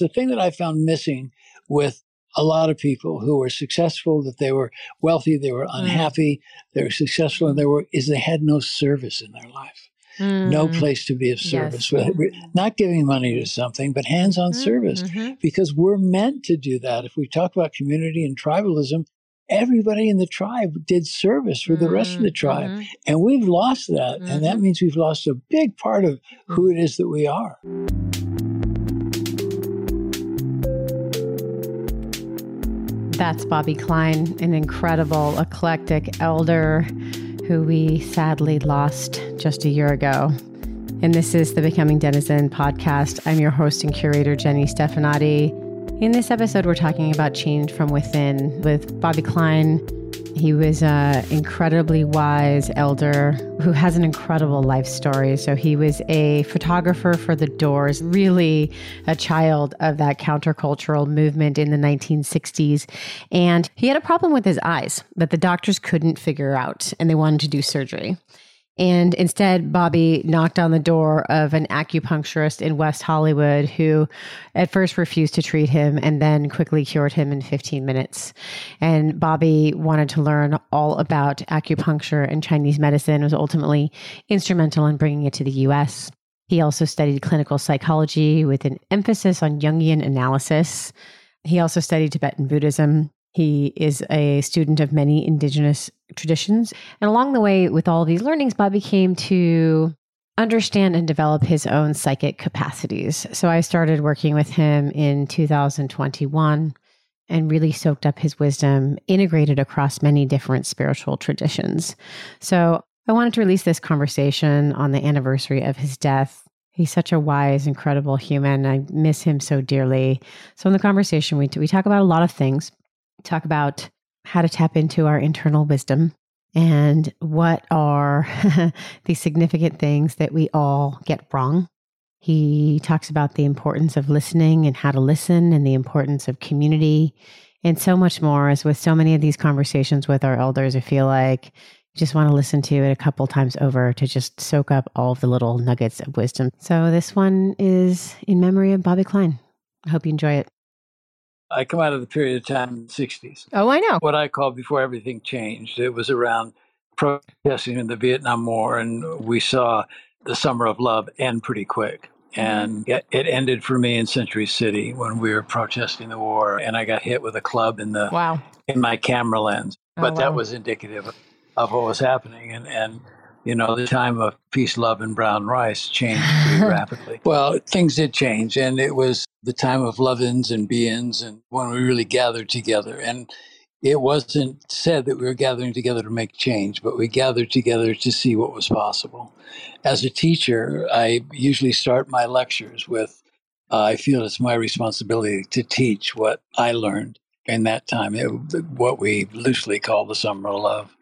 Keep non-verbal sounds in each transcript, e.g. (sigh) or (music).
The thing that I found missing with a lot of people who were successful, that they were wealthy, they were Mm. unhappy, they were successful, and they were is they had no service in their life, no Mm. place to be of service. We- Not giving money to something, but hands-on service, Mhm. because we're meant to do that. If we talk about community and tribalism, everybody in the tribe did service for the rest of the tribe, Mhm. and we've lost that, and that means we've lost a big part of who it is that we are. That's Bobby Klein, an incredible, eclectic elder who we sadly lost just a year ago. And this is the Becoming Denizen podcast. I'm your host and curator, Jenny Stefanotti. In this episode, we're talking about change from within with Bobby Klein. He was an incredibly wise elder who has an incredible life story. So, he was a photographer for the Doors, really a child of that countercultural movement in the 1960s. And he had a problem with his eyes that the doctors couldn't figure out, and they wanted to do surgery. And instead, Bobby knocked on the door of an acupuncturist in West Hollywood who at first refused to treat him and then quickly cured him in 15 minutes. And Bobby wanted to learn all about acupuncture and Chinese medicine, was ultimately instrumental in bringing it to the US. He also studied clinical psychology with an emphasis on Jungian analysis. He also studied Tibetan Buddhism. He is a student of many indigenous traditions. And along the way, with all these learnings, Bobby came to understand and develop his own psychic capacities. So I started working with him in 2021 and really soaked up his wisdom, integrated across many different spiritual traditions. So I wanted to release this conversation on the anniversary of his death. He's such a wise, incredible human. I miss him so dearly. So in the conversation, we, we talk about a lot of things. Talk about how to tap into our internal wisdom and what are (laughs) the significant things that we all get wrong. He talks about the importance of listening and how to listen and the importance of community and so much more. As with so many of these conversations with our elders, I feel like you just want to listen to it a couple times over to just soak up all of the little nuggets of wisdom. So this one is in memory of Bobby Klein. I hope you enjoy it. I come out of the period of time in the 60s. Oh, I know. what I call before everything changed. It was around protesting in the Vietnam War, and we saw the Summer of Love end pretty quick. Mm-hmm. And it it ended for me in Century City when we were protesting the war, and I got hit with a club in the Wow. in my camera lens. Oh, But that was indicative of, of what was happening, and and you know the time of peace, love, and brown rice changed pretty (laughs) rapidly. Well, things did change, and it was the time of love-ins and be-ins, and when we really gathered together. And it wasn't said that we were gathering together to make change, but we gathered together to see what was possible. As a teacher, I usually start my lectures with uh, I feel it's my responsibility to teach what I learned in that time, it, what we loosely call the summer of love.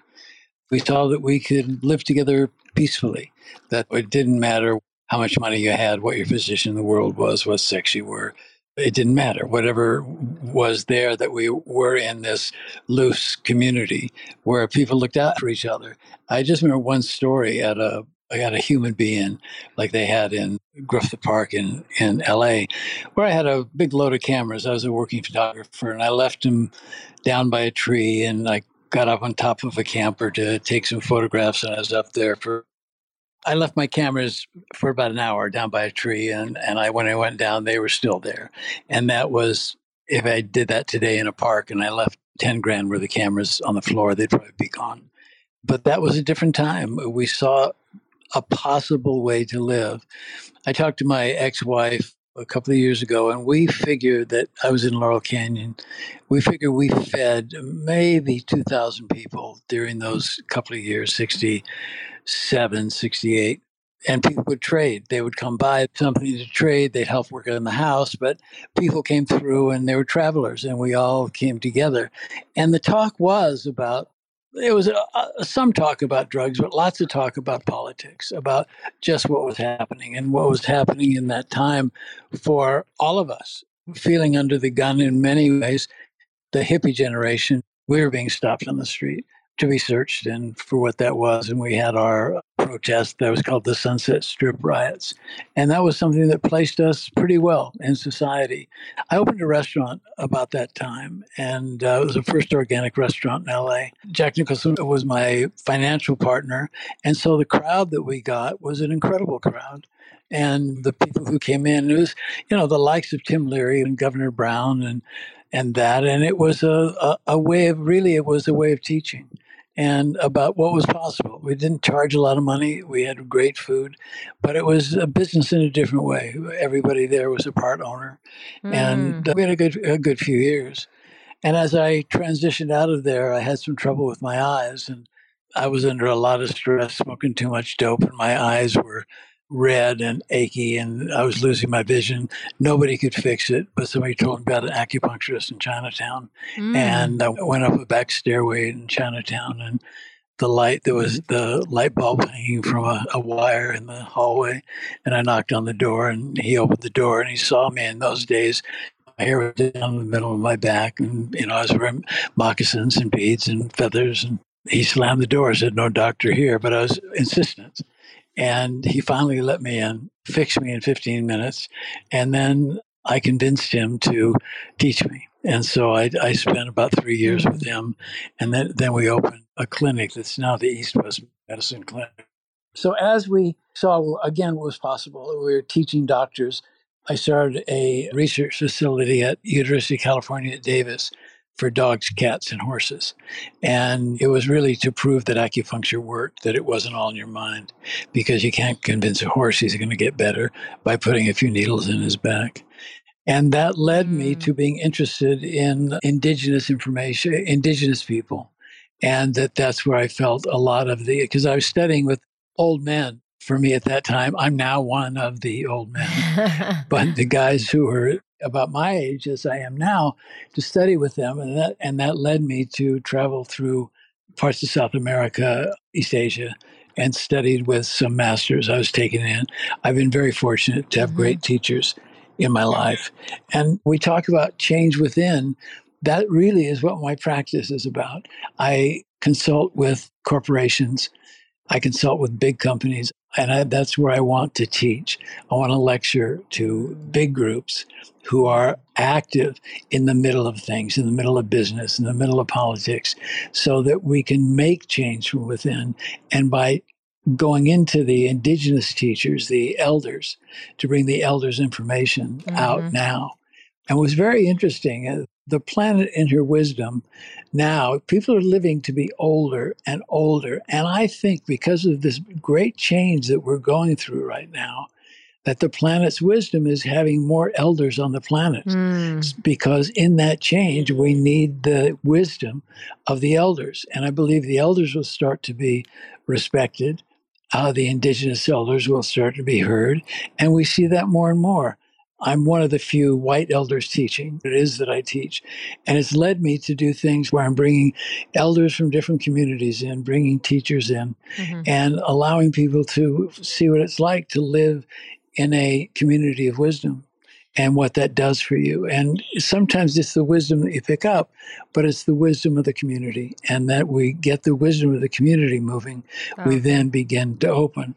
We saw that we could live together peacefully, that it didn't matter how much money you had, what your position in the world was, what sex you were. It didn't matter. Whatever was there, that we were in this loose community where people looked out for each other. I just remember one story at a I got a human be-in like they had in Griffith Park in, in LA, where I had a big load of cameras. I was a working photographer and I left him down by a tree and I got up on top of a camper to take some photographs and I was up there for I left my cameras for about an hour down by a tree and, and I when I went down they were still there. And that was if I did that today in a park and I left ten grand worth of cameras on the floor, they'd probably be gone. But that was a different time. We saw a possible way to live. I talked to my ex-wife a couple of years ago, and we figured that I was in Laurel Canyon. We figured we fed maybe 2,000 people during those couple of years 67, 68. And people would trade. They would come by something to trade. They'd help work on the house, but people came through and they were travelers, and we all came together. And the talk was about there was a, a, some talk about drugs, but lots of talk about politics, about just what was happening and what was happening in that time for all of us, feeling under the gun in many ways. The hippie generation, we were being stopped on the street to be searched and for what that was. And we had our protest that was called the Sunset Strip riots. And that was something that placed us pretty well in society. I opened a restaurant about that time, and uh, it was the first organic restaurant in LA. Jack Nicholson was my financial partner. And so the crowd that we got was an incredible crowd and the people who came in. It was, you know, the likes of Tim Leary and Governor Brown and and that, and it was a, a, a way of really it was a way of teaching and about what was possible. We didn't charge a lot of money. We had great food, but it was a business in a different way. Everybody there was a part owner, mm. and we had a good a good few years. And as I transitioned out of there, I had some trouble with my eyes, and I was under a lot of stress, smoking too much dope, and my eyes were red and achy and I was losing my vision. Nobody could fix it, but somebody told me about an acupuncturist in Chinatown. Mm. And I went up a back stairway in Chinatown and the light there was the light bulb hanging from a, a, wire in the hallway and I knocked on the door and he opened the door and he saw me in those days my hair was down in the middle of my back and you know I was wearing moccasins and beads and feathers and he slammed the door said no doctor here but I was insistent and he finally let me in, fixed me in 15 minutes. And then I convinced him to teach me. And so I, I spent about three years with mm. him. And then, then we opened a clinic that's now the East West Medicine Clinic. So as we saw again what was possible, we were teaching doctors. I started a research facility at University of California at Davis for dogs, cats, and horses. And it was really to prove that acupuncture worked, that it wasn't all in your mind, because you can't convince a horse he's going to get better by putting a few needles in his back. And that led me mm. to being interested in indigenous information, indigenous people. And that that's where I felt a lot of the, because I was studying with old men for me at that time. I'm now one of the old men, (laughs) but the guys who were about my age as I am now to study with them, and that and that led me to travel through parts of South America, East Asia, and studied with some masters I was taken in. I've been very fortunate to have mm-hmm. great teachers in my life, and we talk about change within. That really is what my practice is about. I consult with corporations. I consult with big companies. And I, that's where I want to teach. I want to lecture to big groups who are active in the middle of things, in the middle of business, in the middle of politics, so that we can make change from within. And by going into the indigenous teachers, the elders, to bring the elders' information mm-hmm. out now. And it was very interesting. The planet in her wisdom now, people are living to be older and older. And I think because of this great change that we're going through right now, that the planet's wisdom is having more elders on the planet. Mm. Because in that change, we need the wisdom of the elders. And I believe the elders will start to be respected. Uh, the indigenous elders will start to be heard. And we see that more and more. I'm one of the few white elders teaching. It is that I teach. And it's led me to do things where I'm bringing elders from different communities in, bringing teachers in, mm-hmm. and allowing people to see what it's like to live in a community of wisdom and what that does for you. And sometimes it's the wisdom that you pick up, but it's the wisdom of the community. And that we get the wisdom of the community moving, oh. we then begin to open.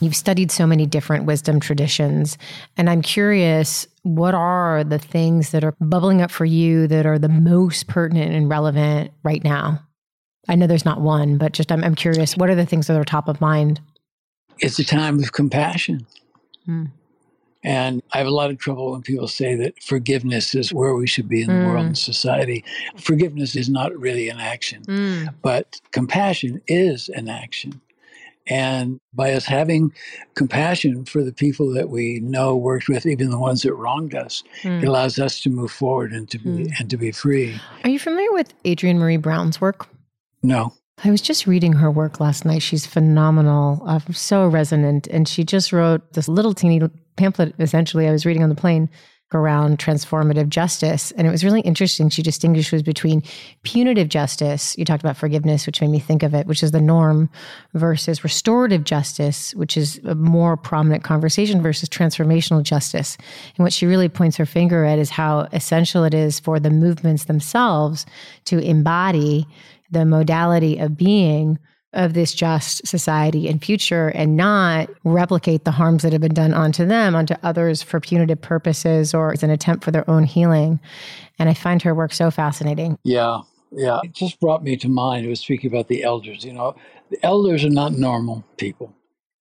You've studied so many different wisdom traditions. And I'm curious, what are the things that are bubbling up for you that are the most pertinent and relevant right now? I know there's not one, but just I'm, I'm curious, what are the things that are top of mind? It's a time of compassion. Hmm. And I have a lot of trouble when people say that forgiveness is where we should be in the mm. world and society. Forgiveness is not really an action, mm. but compassion is an action. And by us having compassion for the people that we know worked with, even the ones that wronged us, mm. it allows us to move forward and to be mm. and to be free. Are you familiar with Adrienne Maree Brown's work? No. I was just reading her work last night. She's phenomenal, uh, so resonant. And she just wrote this little teeny pamphlet, essentially, I was reading on the plane around transformative justice. And it was really interesting. She distinguishes between punitive justice, you talked about forgiveness, which made me think of it, which is the norm, versus restorative justice, which is a more prominent conversation, versus transformational justice. And what she really points her finger at is how essential it is for the movements themselves to embody the modality of being of this just society and future and not replicate the harms that have been done onto them, onto others for punitive purposes or as an attempt for their own healing. And I find her work so fascinating. Yeah. Yeah. It just brought me to mind. It was speaking about the elders. You know, the elders are not normal people.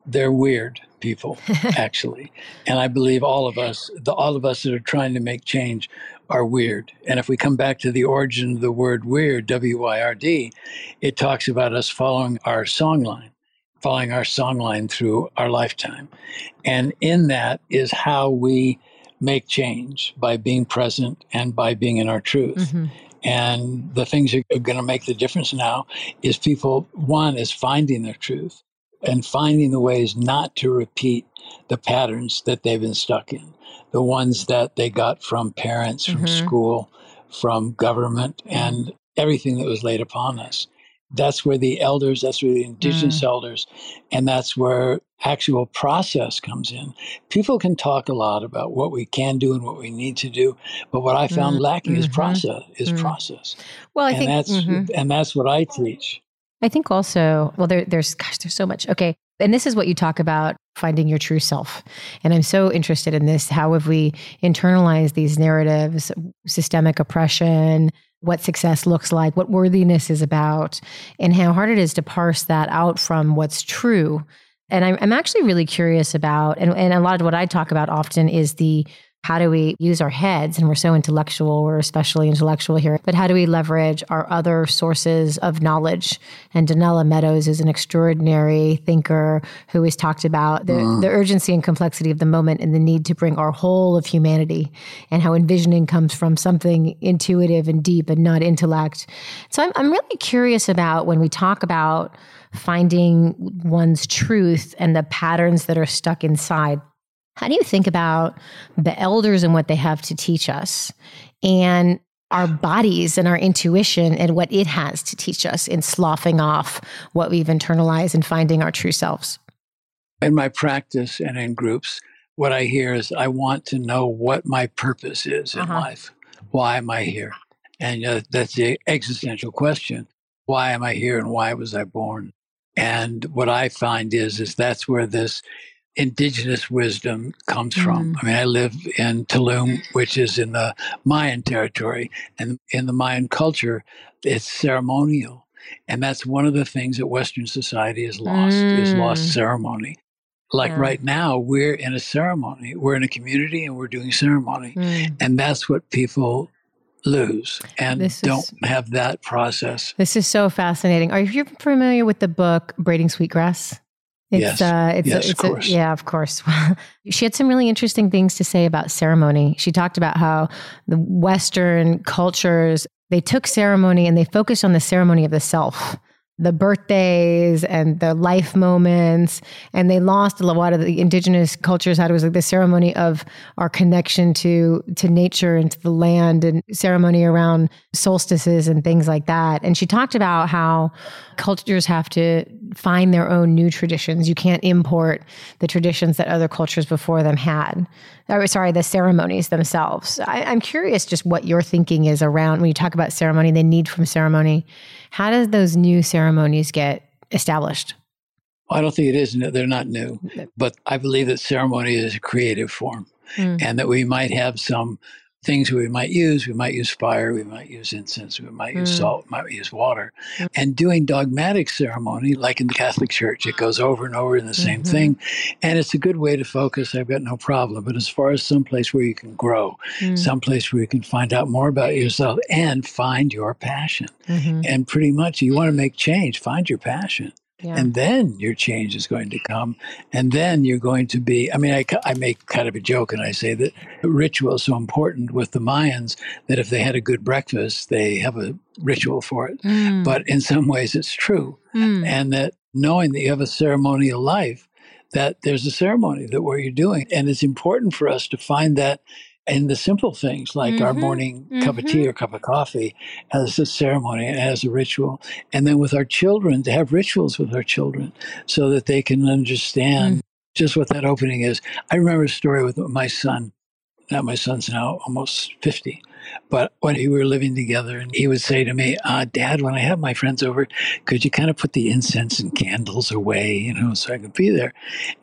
They're weird people, (laughs) actually. and I believe all of us, the, all of us that are trying to make change, are weird. And if we come back to the origin of the word weird, W Y R D, it talks about us following our song line, following our song line through our lifetime. And in that is how we make change by being present and by being in our truth. Mm-hmm. And the things that are going to make the difference now is people, one, is finding their truth and finding the ways not to repeat the patterns that they've been stuck in the ones that they got from parents, from mm-hmm. school, from government, and everything that was laid upon us. That's where the elders, that's where the indigenous mm. elders, and that's where actual process comes in. People can talk a lot about what we can do and what we need to do, but what I found mm. lacking mm-hmm. is process. Is mm. process. Well, I and think that's mm-hmm. and that's what I teach. I think also, well, there, there's gosh, there's so much. Okay, and this is what you talk about finding your true self. And I'm so interested in this. How have we internalized these narratives, systemic oppression, what success looks like, what worthiness is about, and how hard it is to parse that out from what's true. And I'm, I'm actually really curious about, and, and a lot of what I talk about often is the how do we use our heads? And we're so intellectual, we're especially intellectual here, but how do we leverage our other sources of knowledge? And Donella Meadows is an extraordinary thinker who has talked about the, mm. the urgency and complexity of the moment and the need to bring our whole of humanity and how envisioning comes from something intuitive and deep and not intellect. So I'm, I'm really curious about when we talk about finding one's truth and the patterns that are stuck inside how do you think about the elders and what they have to teach us and our bodies and our intuition and what it has to teach us in sloughing off what we've internalized and finding our true selves? In my practice and in groups, what I hear is I want to know what my purpose is in uh-huh. life. Why am I here? And uh, that's the existential question. Why am I here and why was I born? And what I find is, is that's where this indigenous wisdom comes from. Mm. I mean, I live in Tulum, which is in the Mayan territory, and in the Mayan culture, it's ceremonial. And that's one of the things that Western society has lost, mm. is lost mm. ceremony. Like yeah. right now, we're in a ceremony. We're in a community and we're doing ceremony. Mm. And that's what people lose and this don't is, have that process. This is so fascinating. Are you familiar with the book Braiding Sweetgrass? It's, yes. Uh, it's, yes, a, it's of course. A, yeah, of course. (laughs) she had some really interesting things to say about ceremony. She talked about how the Western cultures, they took ceremony and they focused on the ceremony of the self the birthdays and the life moments. And they lost a lot of the indigenous cultures had it was like the ceremony of our connection to to nature and to the land and ceremony around solstices and things like that. And she talked about how cultures have to find their own new traditions. You can't import the traditions that other cultures before them had or sorry the ceremonies themselves I, i'm curious just what your thinking is around when you talk about ceremony the need from ceremony how does those new ceremonies get established? I don't think it is. They're not new, but I believe that ceremony is a creative form, mm. and that we might have some things we might use. We might use fire, we might use incense, we might use mm. salt, we might use water. Mm. And doing dogmatic ceremony, like in the Catholic Church, it goes over and over in the same mm-hmm. thing. And it's a good way to focus. I've got no problem. But as far as some place where you can grow, mm. some place where you can find out more about yourself and find your passion. Mm-hmm. And pretty much you want to make change, find your passion. Yeah. And then your change is going to come. And then you're going to be, I mean, I, I make kind of a joke and I say that ritual is so important with the Mayans that if they had a good breakfast, they have a ritual for it. Mm. But in some ways, it's true. Mm. And that knowing that you have a ceremonial life, that there's a ceremony that what you're doing. And it's important for us to find that and the simple things like mm-hmm. our morning mm-hmm. cup of tea mm-hmm. or cup of coffee as a ceremony and as a ritual. And then with our children, to have rituals with our children so that they can understand mm. just what that opening is. I remember a story with my son. Now, my son's now almost 50. But when we were living together, and he would say to me, uh, Dad, when I have my friends over, could you kind of put the incense and candles away, you know, so I could be there?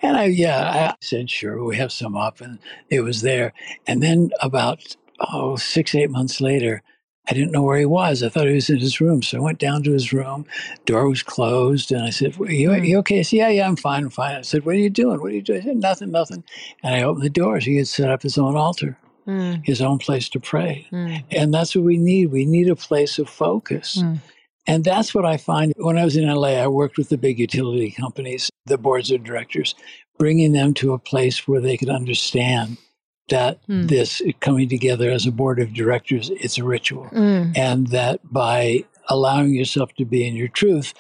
And I, yeah, I said, sure, we have some up. And it was there. And then about, oh, six, eight months later, I didn't know where he was. I thought he was in his room. So I went down to his room. Door was closed. And I said, you, are you okay? He said, yeah, yeah, I'm fine. I'm fine. I said, what are you doing? What are you doing? He said, nothing, nothing. And I opened the doors. He had set up his own altar, mm. his own place to pray. Mm. And that's what we need. We need a place of focus. Mm. And that's what I find when I was in LA. I worked with the big utility companies, the boards of directors, bringing them to a place where they could understand that mm. this coming together as a board of directors it's a ritual mm. and that by allowing yourself to be in your truth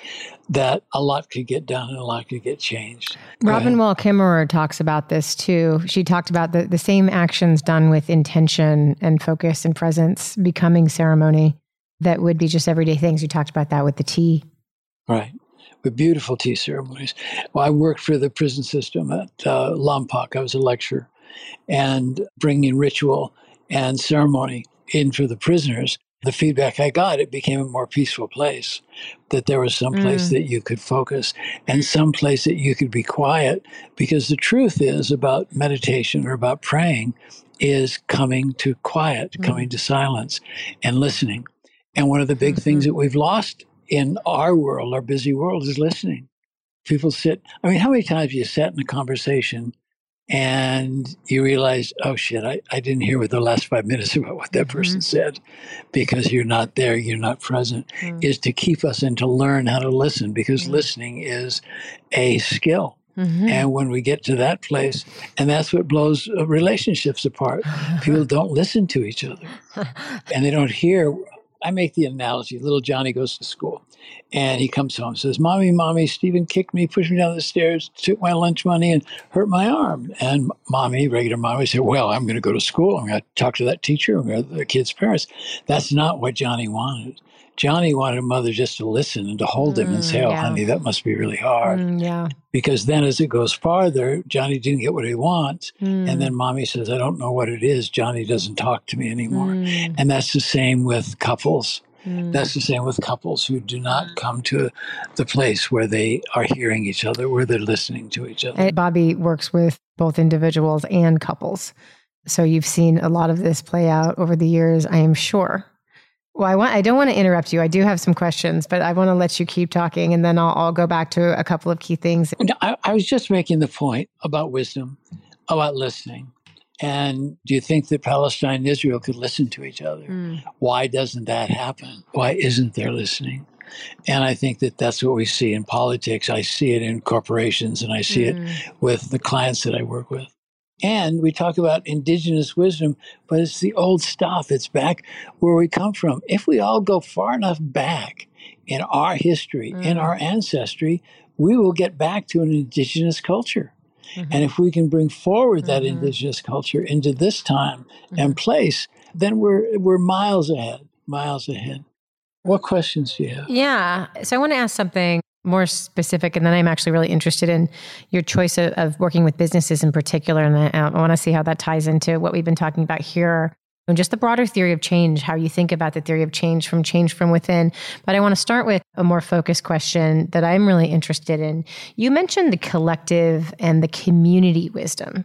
that a lot could get done and a lot could get changed. Robin wall kimmerer talks about this too. She talked about the, the same actions done with intention and focus and presence becoming ceremony that would be just everyday things. You talked about that with the tea. Right. With beautiful tea ceremonies. Well i worked for the prison system at uh, lompoc. I was a lecturer. And bringing ritual and ceremony in for the prisoners, the feedback I got, it became a more peaceful place. That there was some place mm. that you could focus and some place that you could be quiet. Because the truth is about meditation or about praying is coming to quiet, mm. coming to silence and listening. And one of the big mm-hmm. things that we've lost in our world, our busy world, is listening. People sit, I mean, how many times have you sat in a conversation and you realize, oh shit, I, I didn't hear with the last five minutes (laughs) about what that person mm-hmm. said because you're not there, you're not present, mm-hmm. is to keep us and to learn how to listen because mm-hmm. listening is a skill. Mm-hmm. And when we get to that place, and that's what blows uh, relationships apart. (laughs) People don't listen to each other and they don't hear. I make the analogy little Johnny goes to school and he comes home says, Mommy, Mommy, Stephen kicked me, pushed me down the stairs, took my lunch money, and hurt my arm. And Mommy, regular Mommy, said, Well, I'm going to go to school. I'm going to talk to that teacher, I'm going to the kid's parents. That's not what Johnny wanted. Johnny wanted mother just to listen and to hold him and say, mm, Oh, yeah. honey, that must be really hard. Mm, yeah. Because then as it goes farther, Johnny didn't get what he wants. Mm. And then mommy says, I don't know what it is. Johnny doesn't talk to me anymore. Mm. And that's the same with couples. Mm. That's the same with couples who do not come to the place where they are hearing each other, where they're listening to each other. And Bobby works with both individuals and couples. So you've seen a lot of this play out over the years, I am sure. Well, I want I don't want to interrupt you. I do have some questions, but I want to let you keep talking and then I'll, I'll go back to a couple of key things. I, I was just making the point about wisdom, about listening. And do you think that Palestine and Israel could listen to each other? Mm. Why doesn't that happen? Why isn't there listening? And I think that that's what we see in politics. I see it in corporations and I see mm. it with the clients that I work with. And we talk about indigenous wisdom, but it's the old stuff. It's back where we come from. If we all go far enough back in our history, mm. in our ancestry, we will get back to an indigenous culture. Mm-hmm. And if we can bring forward that mm-hmm. indigenous culture into this time mm-hmm. and place, then we're we're miles ahead, miles ahead. What questions do you have? Yeah. So I want to ask something more specific, and then I'm actually really interested in your choice of, of working with businesses in particular, and I, I want to see how that ties into what we've been talking about here and just the broader theory of change, how you think about the theory of change from change from within. But I want to start with a more focused question that I'm really interested in. You mentioned the collective and the community wisdom.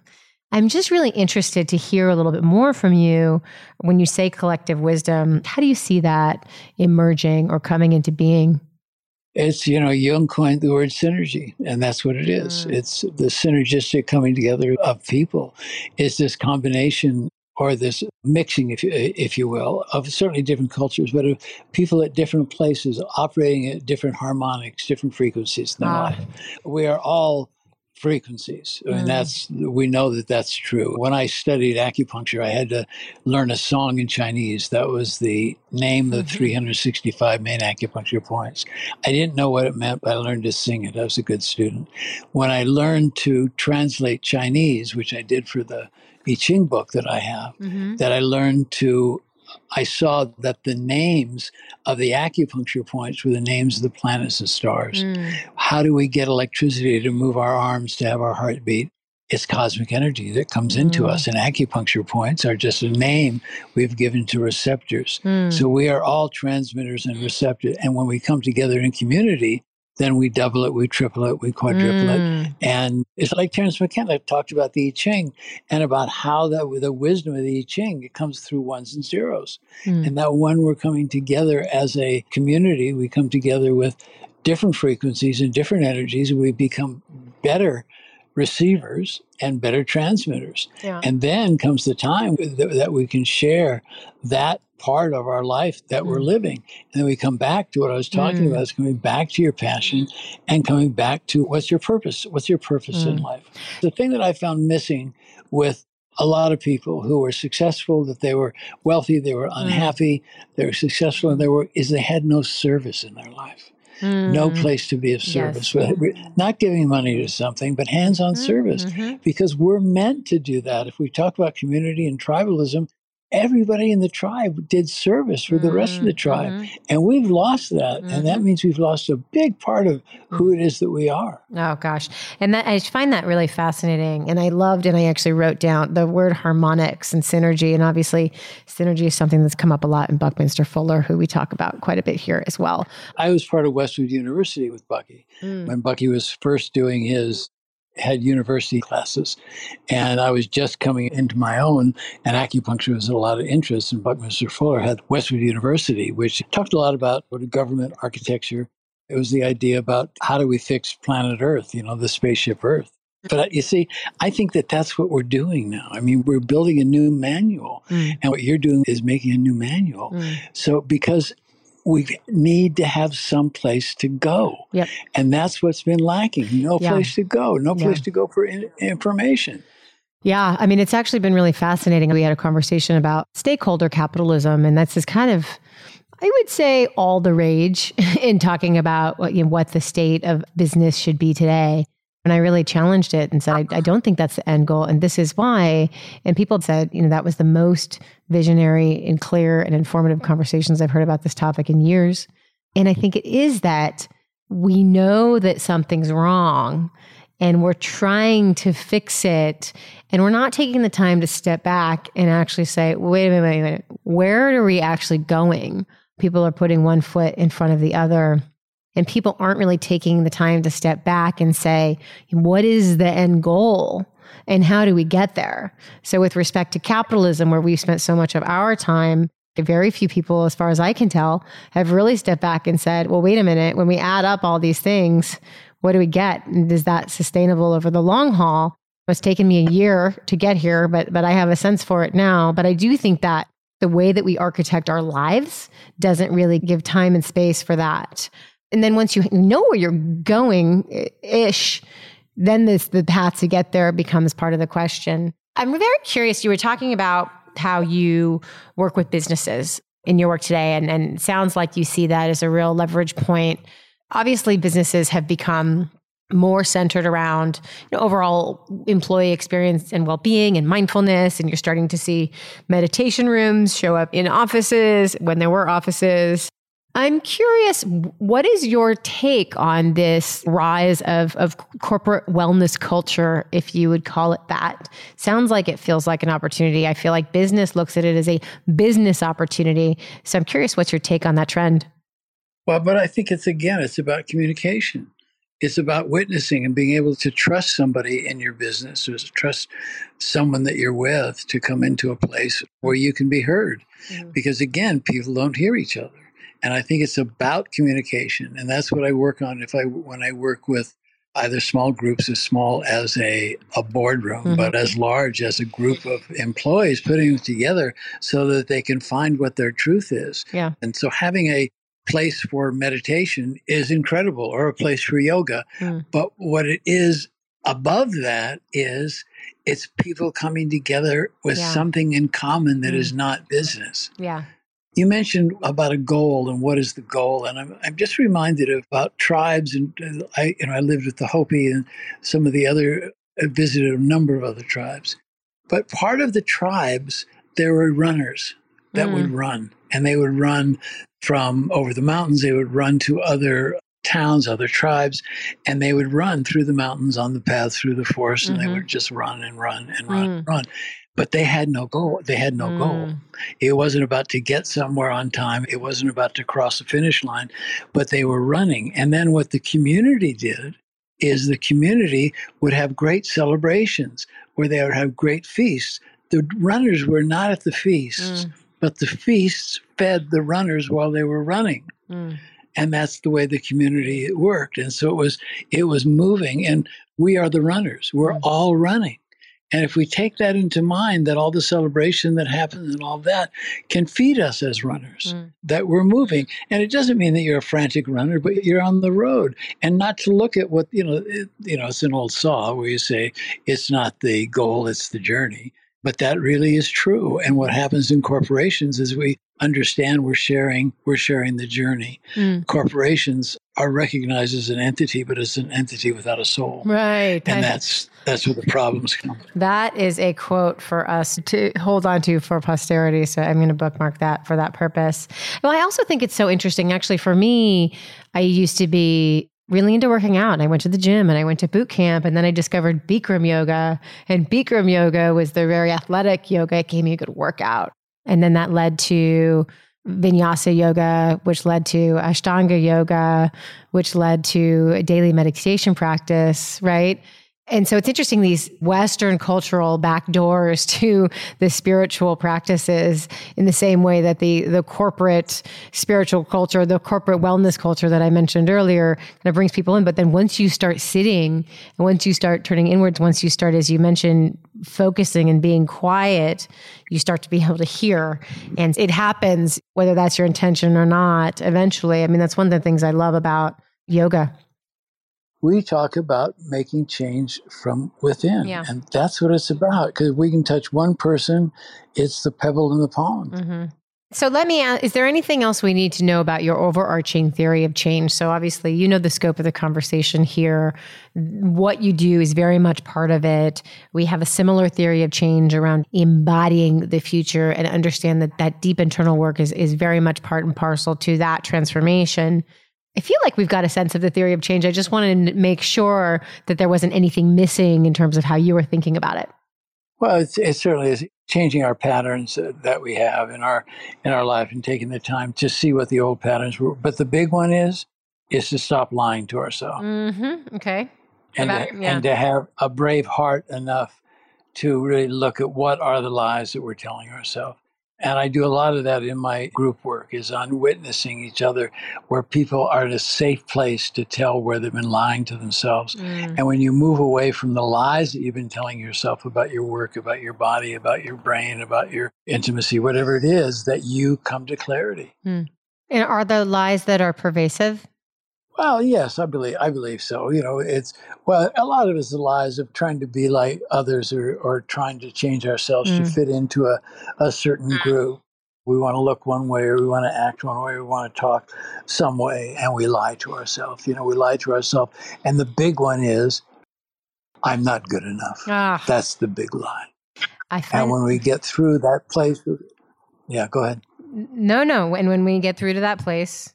I'm just really interested to hear a little bit more from you when you say collective wisdom. How do you see that emerging or coming into being? It's, you know, Jung coined the word synergy, and that's what it is. Mm. It's the synergistic coming together of people. It's this combination or this mixing, if you, if you will, of certainly different cultures, but of people at different places operating at different harmonics, different frequencies in their ah. life. We are all frequencies. I mean, mm. that's we know that that's true. When I studied acupuncture, I had to learn a song in Chinese. That was the name of the mm-hmm. 365 main acupuncture points. I didn't know what it meant, but I learned to sing it. I was a good student. When I learned to translate Chinese, which I did for the I Ching book that I have, mm-hmm. that I learned to, I saw that the names of the acupuncture points were the names of the planets and stars. Mm. How do we get electricity to move our arms to have our heartbeat? it's cosmic energy that comes into Mm. us, and acupuncture points are just a name we've given to receptors. Mm. So we are all transmitters and receptors. And when we come together in community, then we double it, we triple it, we quadruple it. Mm. And it's like Terence McKenna talked about the I Ching and about how that the wisdom of the I Ching, it comes through ones and zeros. Mm. And that when we're coming together as a community, we come together with different frequencies and different energies, and we become better receivers and better transmitters. Yeah. And then comes the time that, that we can share that part of our life that we're Mm. living. And then we come back to what I was talking Mm. about, is coming back to your passion and coming back to what's your purpose? What's your purpose in Mm. life? The thing that I found missing with a lot of people who were successful, that they were wealthy, they were Mm. unhappy, they were successful, and they were is they had no service in their life no Mm. place to be of Yes. service. We're Not giving money to something, but hands on Mhm, service because we're meant to do that. If we talk about community and tribalism, everybody in the tribe did service for the rest of the Mm, tribe. mhm. And we've lost that. And that Mhm. means we've lost a big part of who it is that we are. Oh gosh. And that I find that really fascinating. And I loved and I actually wrote down the word harmonics and synergy. And obviously synergy is something that's come up a lot in Buckminster Fuller, who we talk about quite a bit here as well. I was part of Westwood University with Bucky Mm. when Bucky was first doing his had university classes and I was just coming into my own and acupuncture was a lot of interest and Buckminster Fuller had Westwood University which talked a lot about what a government architecture it was the idea about how do we fix planet earth you know the spaceship earth but uh, you see I think that that's what we're doing now I mean we're building a new manual Mm. and what you're doing is making a new manual Mm. so because we need to have some place to go. Yep. And that's what's been lacking. No Yeah. place to go, no Yeah. place to go for in- information. Yeah, I mean, it's actually been really fascinating. We had a conversation about stakeholder capitalism, and that's this kind of, I would say, all the rage (laughs) in talking about what, you know, what the state of business should be today. And I really challenged it and said, I, I don't think that's the end goal. And this is why. And people said, you know, that was the most visionary and clear and informative conversations I've heard about this topic in years. And I think it is that we know that something's wrong and we're trying to fix it and we're not taking the time to step back and actually say wait a minute wait a minute where are we actually going people are putting one foot in front of the other and people aren't really taking the time to step back and say what is the end goal and how do we get there so with respect to capitalism where we've spent so much of our time very few people as far as i can tell have really stepped back and said well wait a minute when we add up all these things what do we get? And is that sustainable over the long haul? It's taken me a year to get here, but but I have a sense for it now. But I do think that the way that we architect our lives doesn't really give time and space for that. And then once you know where you're going ish, then this the path to get there becomes part of the question. I'm very curious. You were talking about how you work with businesses in your work today, and, and sounds like you see that as a real leverage point obviously businesses have become more centered around you know, overall employee experience and well-being and mindfulness and you're starting to see meditation rooms show up in offices when there were offices i'm curious what is your take on this rise of, of corporate wellness culture if you would call it that sounds like it feels like an opportunity i feel like business looks at it as a business opportunity so i'm curious what's your take on that trend Well, but I think it's again, it's about communication. It's about witnessing and being able to trust somebody in your business or trust someone that you're with to come into a place where you can be heard. Mhm. Because again, people don't hear each other. And I think it's about communication. And that's what I work on if I when I work with either small groups as small as a, a boardroom, Mhm. but as large as a group of employees putting them together so that they can find what their truth is. Yeah. And so having a place for meditation is incredible or a place for yoga. Mm. But what it is above that is it's people coming together with Yeah. something in common that Mm. is not business. Yeah. You mentioned about a goal and what is the goal, and I'm, I'm just reminded of, about tribes. And uh, I, you know, I lived with the Hopi and some of the other, I visited a number of other tribes. But part of the tribes, there were runners that would run, and they would run from over the mountains. They would run to other towns, other tribes, and they would run through the mountains on the path through the forest, and mm-hmm. they would just run and run and run mm. and run. But they had no goal. They had no mm. goal. It wasn't about to get somewhere on time. It wasn't about to cross the finish line, but they were running. And then what the community did is the community would have great celebrations where they would have great feasts. The runners were not at the feasts, mm. but the feasts fed the runners while they were running. Mm. And that's the way the community worked. And so it was it was moving and we are the runners. We're mm. all running. And if we take that into mind, that all the celebration that happens and all that can feed us as runners, mm. that we're moving. And it doesn't mean that you're a frantic runner, but you're on the road. And not to look at what, you know, it, you know, it's an old saw where you say it's not the goal, it's the journey. But that really is true. And what happens in corporations is we understand we're sharing we're sharing the journey. Mm. Corporations are recognized as an entity, but as an entity without a soul. Right. And I, that's that's where the problems come. That is a quote for us to hold on to for posterity. So I'm going to bookmark that for that purpose. Well, I also think it's so interesting. Actually, for me, I used to be really into working out and I went to the gym and I went to boot camp and then I discovered Bikram yoga and Bikram yoga was the very athletic yoga. It gave me a good workout. And then that led to vinyasa yoga, which led to Ashtanga yoga, which led to a daily meditation practice, right? And so it's interesting these Western cultural backdoors (laughs) to the spiritual practices in the same way that the the corporate spiritual culture, the corporate wellness culture that I mentioned earlier kind of brings people in. But then once you start sitting and once you start turning inwards, once you start, as you mentioned, focusing and being quiet, you start to be able to hear. And it happens, whether that's your intention or not, eventually. I mean, that's one of the things I love about yoga we talk about making change from within. Yeah. And that's what it's about. Because we can touch one person, it's the pebble in the pond. Mm-hmm. So let me ask is there anything else we need to know about your overarching theory of change? So obviously, you know the scope of the conversation here. What you do is very much part of it. We have a similar theory of change around embodying the future and understand that that deep internal work is, is very much part and parcel to that transformation. I feel like we've got a sense of the theory of change. I just wanted to make sure that there wasn't anything missing in terms of how you were thinking about it. Well, it's, it certainly is changing our patterns uh, that we have in our in our life and taking the time to see what the old patterns were. But the big one is is to stop lying to ourselves. Mm-hmm. Okay. And About, to, yeah. and to have a brave heart enough to really look at what are the lies that we're telling ourselves and I do a lot of that in my group work is on witnessing each other where people are in a safe place to tell where they've been lying to themselves. Mm. And when you move away from the lies that you've been telling yourself about your work, about your body, about your brain, about your intimacy, whatever it is, that you come to clarity. Mm. And are the lies that are pervasive? Well, yes, I believe I believe so. You know, it's well, a lot of it is the lies of trying to be like others or, or trying to change ourselves mm. to fit into a, a certain mm. group. We want to look one way or we want to act one way, or we want to talk some way, and we lie to ourselves. You know, we lie to ourselves. And the big one is, I'm not good enough. Ah. That's the big lie. I find- and when we get through that place, yeah, go ahead. No, no. And when we get through to that place,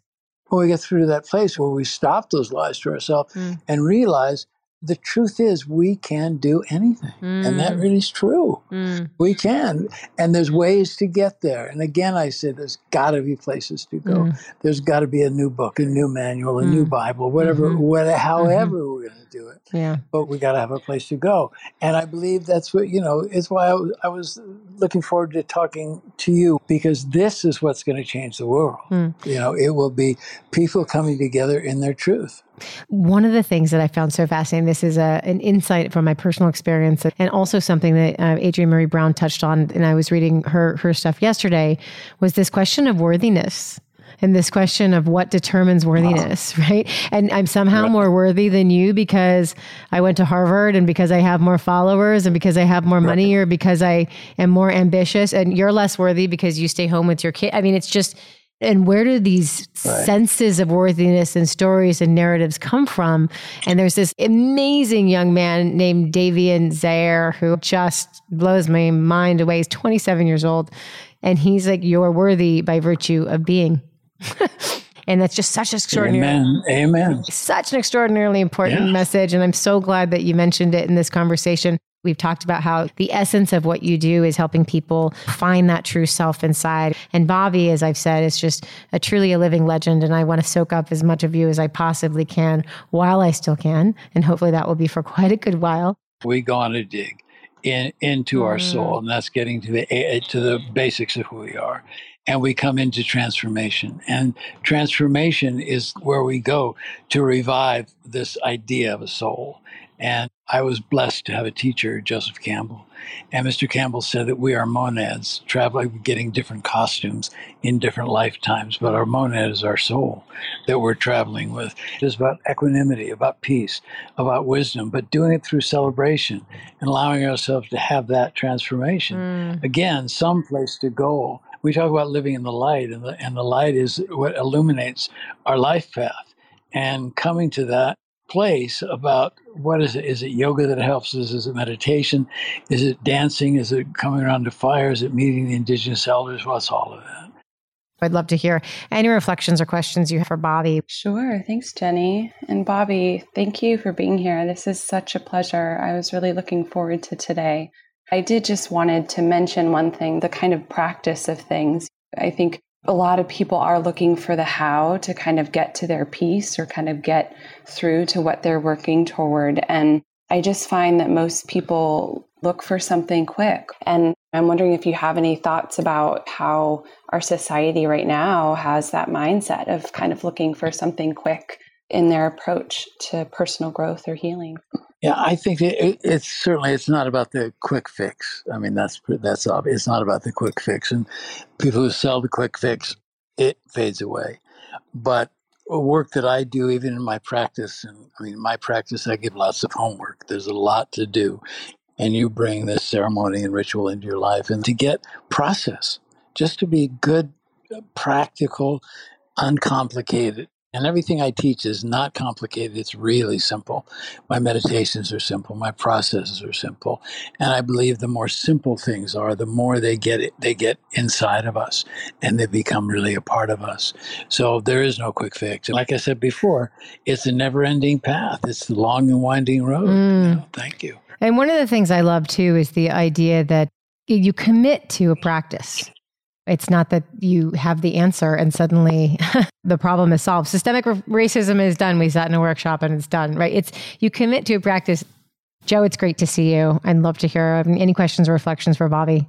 when we get through to that place where we stop those lies to ourselves mm. and realize the truth is we can do anything mm. and that mm. really is true mm. we can and there's ways to get there and again i say there's got to be places to go mm. there's got to be a new book a new manual a new mm. bible whatever mm-hmm. whatever however mm-hmm. we're going to do it yeah. but we got to have a place to go. And i believe that's what you know it's why I, I was looking forward to talking to you because this is what's going to change the world. Mm. you know it will be people coming together in their truth. One of the things that I found so fascinating, this is a, an insight from my personal experience, and also something that uh, Adrienne Maree Brown touched on, and I was reading her her stuff yesterday, was this question of worthiness and this question of what determines worthiness, wow. right? And I'm somehow right. more worthy than you because I went to Harvard and because I have more followers and because I have more right. money or because I am more ambitious and you're less worthy because you stay home with your kid. I mean, it's just and where do these right. senses of worthiness and stories and narratives come from? And there's this amazing young man named Davian Zaire who just blows my mind away. He's 27 years old. And he's like, You're worthy by virtue of being. (laughs) And that's just such an extraordinary, Amen. Amen. such an extraordinarily important message. And I'm so glad that you mentioned it in this conversation. We've talked about how the essence of what you do is helping people find that true self inside. And Bobby, as I've said, is just a truly a living legend. And I want to soak up as much of you as I possibly can while I still can. And hopefully that will be for (laughs) quite a good while. We go on a dig in, into mm. our soul, and that's getting to the to the basics of who we are. And we come into transformation. And transformation is where we go to revive this idea of a soul. And I was blessed to have a teacher, Joseph Campbell. And Mr. Campbell said that we are monads, traveling, getting different costumes in different lifetimes, but our monad is our soul that we're traveling with. It's about equanimity, about peace, about wisdom, but doing it through celebration and allowing ourselves to have that transformation. Mm. Again, some place to go. We talk about living in the light, and the, and the light is what illuminates our life path. And coming to that place about what is it? Is it yoga that helps us? Is it meditation? Is it dancing? Is it coming around to fire? Is it meeting the indigenous elders? What's all of that? I'd love to hear any reflections or questions you have for Bobby. Sure. Thanks, Jenny. And Bobby, thank you for being here. This is such a pleasure. I was really looking forward to today. I did just wanted to mention one thing, the kind of practice of things. I think a lot of people are looking for the how to kind of get to their peace or kind of get through to what they're working toward. And I just find that most people look for something quick. And I'm wondering if you have any thoughts about how our society right now has that mindset of kind of looking for something quick in their approach to personal growth or healing. Yeah, I think it, it's certainly it's not about the quick fix. I mean, that's that's obvious. It's not about the quick fix, and people who sell the quick fix, it fades away. But work that I do, even in my practice, and I mean, my practice, I give lots of homework. There's a lot to do, and you bring this ceremony and ritual into your life, and to get process, just to be good, practical, uncomplicated and everything I teach is not complicated. It's really simple. My meditations are simple. My processes are simple. And I believe the more simple things are, the more they get it, they get inside of us and they become really a part of us. So there is no quick fix. And like I said before, it's a never ending path. It's the long and winding road. Mm. You know, thank you. And one of the things I love too is the idea that you commit to a practice. It's not that you have the answer and suddenly (laughs) the problem is solved. Systemic racism is done. We sat in a workshop and it's done, right? It's you commit to a practice. Joe, it's great to see you. I'd love to hear any questions or reflections for Bobby.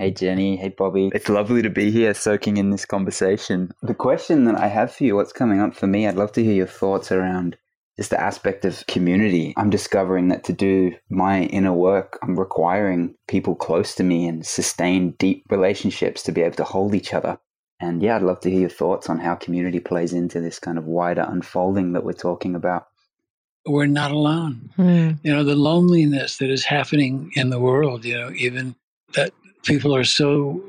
Hey, Jenny. Hey, Bobby. It's lovely to be here soaking in this conversation. The question that I have for you, what's coming up for me, I'd love to hear your thoughts around is the aspect of community. I'm discovering that to do my inner work, I'm requiring people close to me and sustain deep relationships to be able to hold each other. And yeah, I'd love to hear your thoughts on how community plays into this kind of wider unfolding that we're talking about. We're not alone. Mm. You know, the loneliness that is happening in the world, you know, even that people are so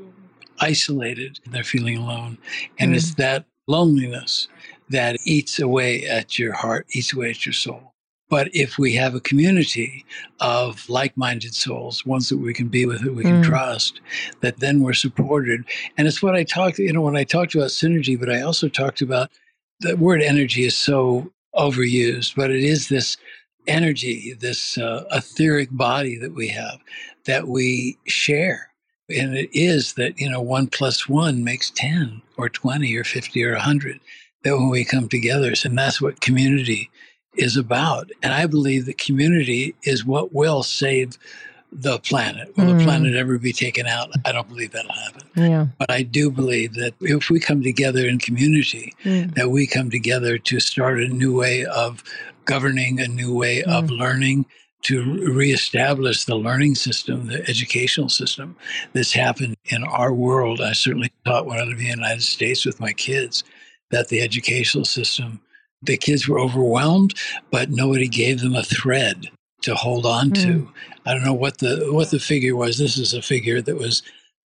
isolated, and they're feeling alone. And mm. it's that loneliness that eats away at your heart, eats away at your soul. But if we have a community of like minded souls, ones that we can be with, that we can mm. trust, that then we're supported. And it's what I talked, you know, when I talked about synergy, but I also talked about the word energy is so overused, but it is this energy, this uh, etheric body that we have that we share. And it is that, you know, one plus one makes 10 or 20 or 50 or 100 that when we come together, and that's what community is about. And I believe that community is what will save the planet. Will mm. the planet ever be taken out? I don't believe that'll happen. Yeah. But I do believe that if we come together in community, mm. that we come together to start a new way of governing, a new way mm. of learning, to reestablish the learning system, the educational system that's happened in our world. I certainly taught when I lived in the United States with my kids that the educational system, the kids were overwhelmed, but nobody gave them a thread to hold on mm. to. Hmm. I don't know what the what the figure was. This is a figure that was,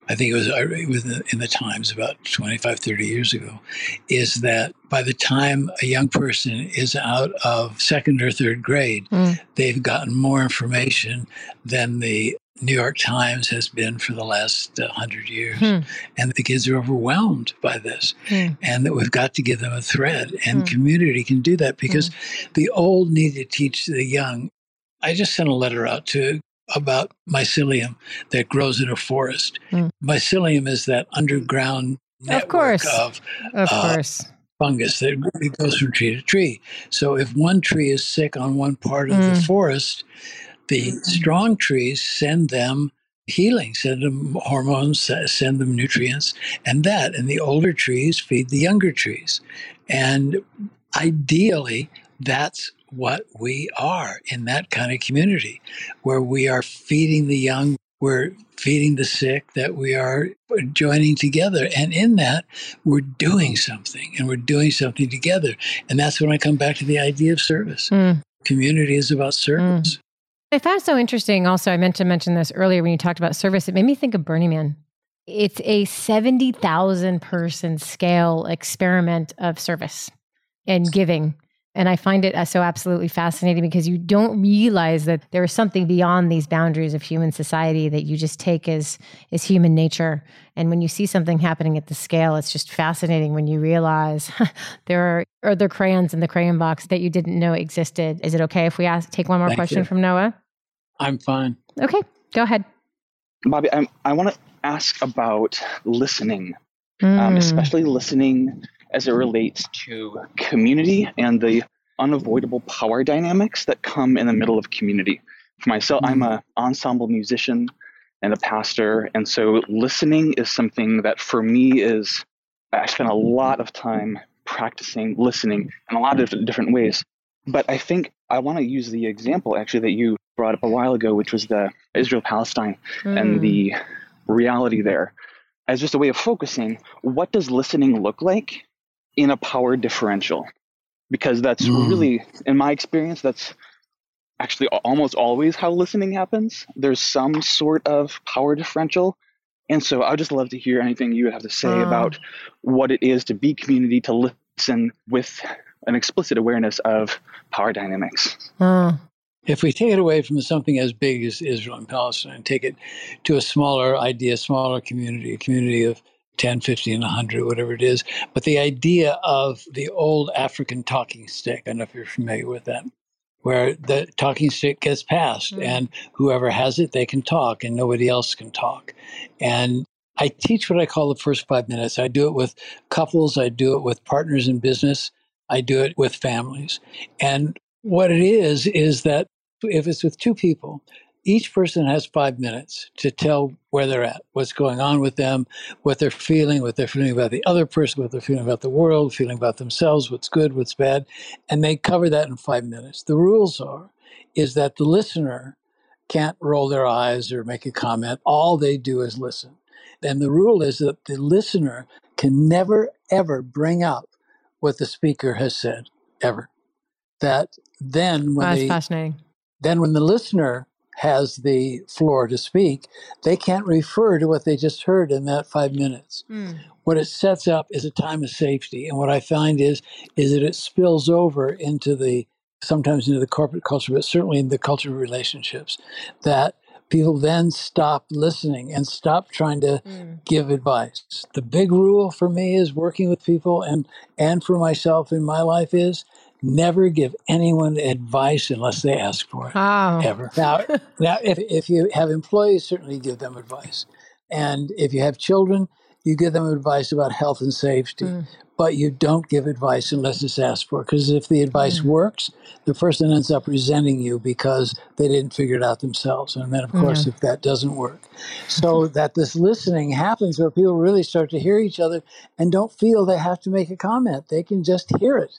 I think it was, it was in the Times about 25, 30 years ago, is that by the time a young person is out of second or third grade, mm. they've gotten more information than the New York Times has been for the last uh, hundred years. Hmm. And the kids are overwhelmed by this. Hmm. And that we've got to give them a thread. And hmm. community can do that because hmm. the old need to teach the young. I just sent a letter out to about mycelium that grows in a forest. Hmm. Mycelium is that underground network of course. of, of uh, course fungus that goes from tree to tree. So if one tree is sick on one part of mm. the forest, the mm-hmm. strong trees send them healing, send them hormones, send them nutrients, and that. And the older trees feed the younger trees. And ideally, that's what we are in that kind of community where we are feeding the young, we're feeding the sick, that we are joining together. And in that, we're doing something and we're doing something together. And that's when I come back to the idea of service. Mm. Community is about service. Mm. I found so interesting. Also, I meant to mention this earlier when you talked about service. It made me think of Burning Man. It's a 70,000 person scale experiment of service and giving. And I find it uh, so absolutely fascinating because you don't realize that there is something beyond these boundaries of human society that you just take as, as human nature. And when you see something happening at the scale, it's just fascinating when you realize (laughs) there are other crayons in the crayon box that you didn't know existed. Is it okay if we ask take one more Thank question you. from Noah? I'm fine. Okay, go ahead. Bobby, I'm, i want to ask about listening, mm. um, hmm. especially listening as it relates to community and the unavoidable power dynamics that come in the middle of community. For myself, mm. I'm an ensemble musician and a pastor, and so listening is something that for me is I spend a lot of time practicing listening in a lot of different ways. But I think I want to use the example actually that you brought up a while ago, which was the Israel Palestine mm. and the reality there, as just a way of focusing. What does listening look like in a power differential? Because that's mm. really, in my experience, that's actually almost always how listening happens. There's some sort of power differential. And so I'd just love to hear anything you have to say uh. about what it is to be community, to listen with an explicit awareness of power dynamics. Uh. If we take it away from something as big as Israel and Palestine, and take it to a smaller idea, smaller community, a community of 10, 15, 100, whatever it is. But the idea of the old African talking stick, I don't know if you're familiar with that, where the talking stick gets passed mm-hmm. and whoever has it, they can talk and nobody else can talk. And I teach what I call the first five minutes. I do it with couples, I do it with partners in business, I do it with families. And what it is, is that if it's with two people, each person has five minutes to tell where they're at, what's going on with them, what they're feeling, what they're feeling about the other person, what they're feeling about the world, feeling about themselves, what's good, what's bad, and they cover that in five minutes. The rules are is that the listener can't roll their eyes or make a comment. All they do is listen. And the rule is that the listener can never ever bring up what the speaker has said ever. That then when ah, That's they, fascinating. Then when the listener has the floor to speak, they can't refer to what they just heard in that five minutes. Mm. What it sets up is a time of safety, and what I find is is that it spills over into the sometimes into the corporate culture, but certainly in the culture of relationships. That people then stop listening and stop trying to mm. give advice. The big rule for me is working with people and and for myself in my life is never give anyone advice unless they ask for it. Ever. Now, now if, if you have employees, certainly give them advice. And if you have children, you give them advice about health and safety. Mm. But you don't give advice unless it's asked for. Because if the advice mm. works, the person ends up resenting you because they didn't figure it out themselves. And then, of course, mm-hmm. if that doesn't work. So (laughs) that this listening happens where people really start to hear each other and don't feel they have to make a comment. They can just hear it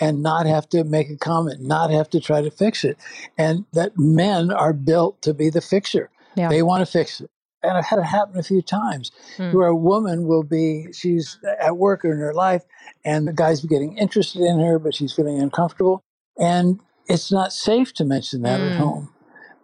and not have to make a comment, not have to try to fix it. And that men are built to be the fixer. Yeah. They want to fix it. And I've had it happen a few times mm. where a woman will be, she's at work or in her life, and the guy's getting interested in her, but she's feeling uncomfortable. And it's not safe to mention that mm. at hmm. home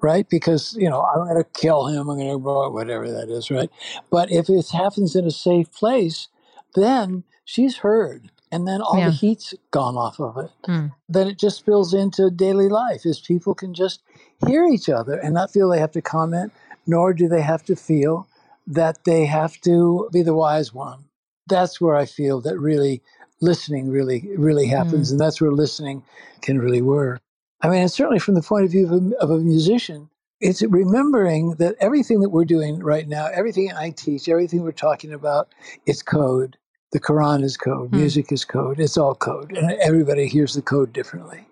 right? Because, you know, I'm going to kill him, I'm going to, whatever that is, right? But if it happens in a safe place, then she's heard and then all yeah. the heat's gone off of it. Mm. Then it just spills into daily life as people can just hear each other and not feel they have to comment nor do they have to feel that they have to be the wise one. That's where I feel that really listening really, really happens. Mm. And that's where listening can really work. I mean, and certainly from the point of view of a, of a musician, it's remembering that everything that we're doing right now, everything I teach, everything we're talking about, it's code. The Quran is code, mm. music is code, it's all code, and everybody hears the code differently.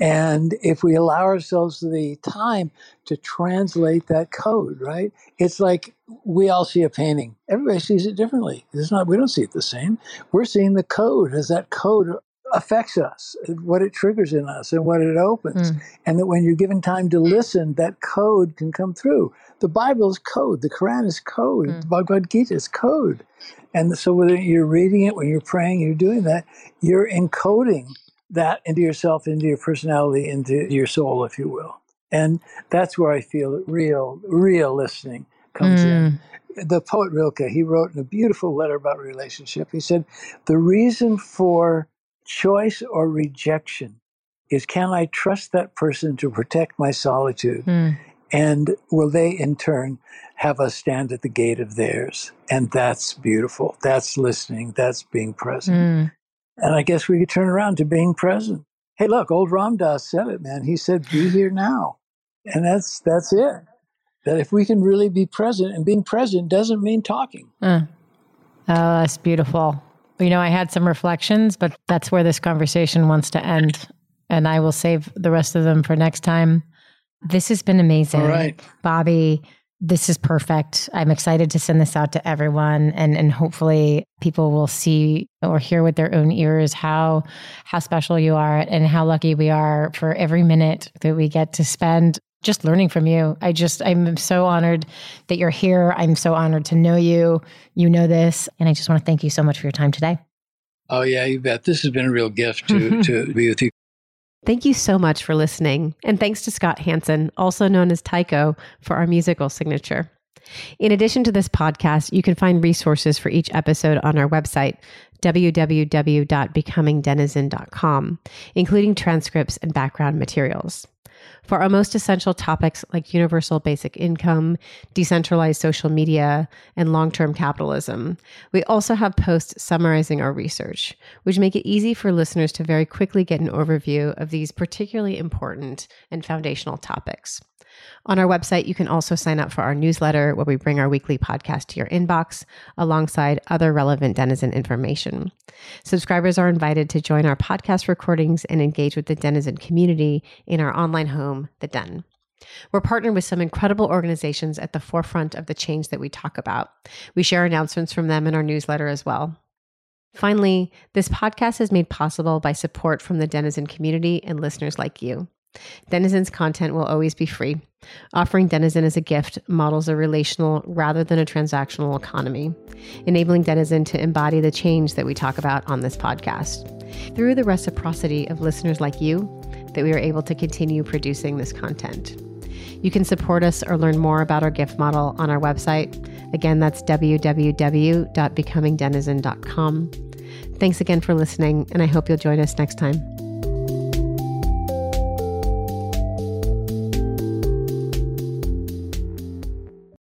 And if we allow ourselves the time to translate that code, right? It's like we all see a painting. Everybody sees it differently. It's not we don't see it the same. We're seeing the code as that code affects us, what it triggers in us, and what it opens. Mm. And that when you're given time to listen, that code can come through. The Bible is code, the Quran is code, mm. the Bhagavad Gita is code. And so whether you're reading it, when you're praying, you're doing that, you're encoding that into yourself, into your personality, into your soul, if you will. And that's where I feel real, real listening comes mm. in the poet Rilke, he wrote in a beautiful letter about relationship. He said, The reason for choice or rejection is can I trust that person to protect my solitude? Mm. And will they in turn have us stand at the gate of theirs? And that's beautiful. That's listening. That's being present. Mm. And I guess we could turn around to being present. Hey, look, old Ram Dass said it, man. He said, be here now. And that's that's it. That if we can really be present, and being present doesn't mean talking. Mm. Oh, that's beautiful. You know, I had some reflections, but that's where this conversation wants to end. And I will save the rest of them for next time. This has been amazing. All right. Bobby, this is perfect. I'm excited to send this out to everyone and and hopefully people will see or hear with their own ears how how special you are and how lucky we are for every minute that we get to spend just learning from you. I just, I'm so honored that you're here. I'm so honored to know you. You know this. And I just want to thank you so much for your time today. Oh, yeah, you bet. This has been a real gift to, (laughs) to be with you. Thank you so much for listening. And thanks to Scott Hansen, also known as Tycho, for our musical signature. In addition to this podcast, you can find resources for each episode on our website, www.becomingdenizen.com, including transcripts and background materials. For our most essential topics like universal basic income, decentralized social media, and long term capitalism, we also have posts summarizing our research, which make it easy for listeners to very quickly get an overview of these particularly important and foundational topics. On our website, you can also sign up for our newsletter where we bring our weekly podcast to your inbox alongside other relevant Denizen information. Subscribers are invited to join our podcast recordings and engage with the Denizen community in our online home, The Den. We're partnered with some incredible organizations at the forefront of the change that we talk about. We share announcements from them in our newsletter as well. Finally, this podcast is made possible by support from the Denizen community and listeners like you. Denizen's content will always be free. Offering Denizen as a gift models a relational rather than a transactional economy, enabling Denizen to embody the change that we talk about on this podcast. Through the reciprocity of listeners like you, that we are able to continue producing this content. You can support us or learn more about our gift model on our website. Again, that's www.becomingdenizen.com. Thanks again for listening, and I hope you'll join us next time.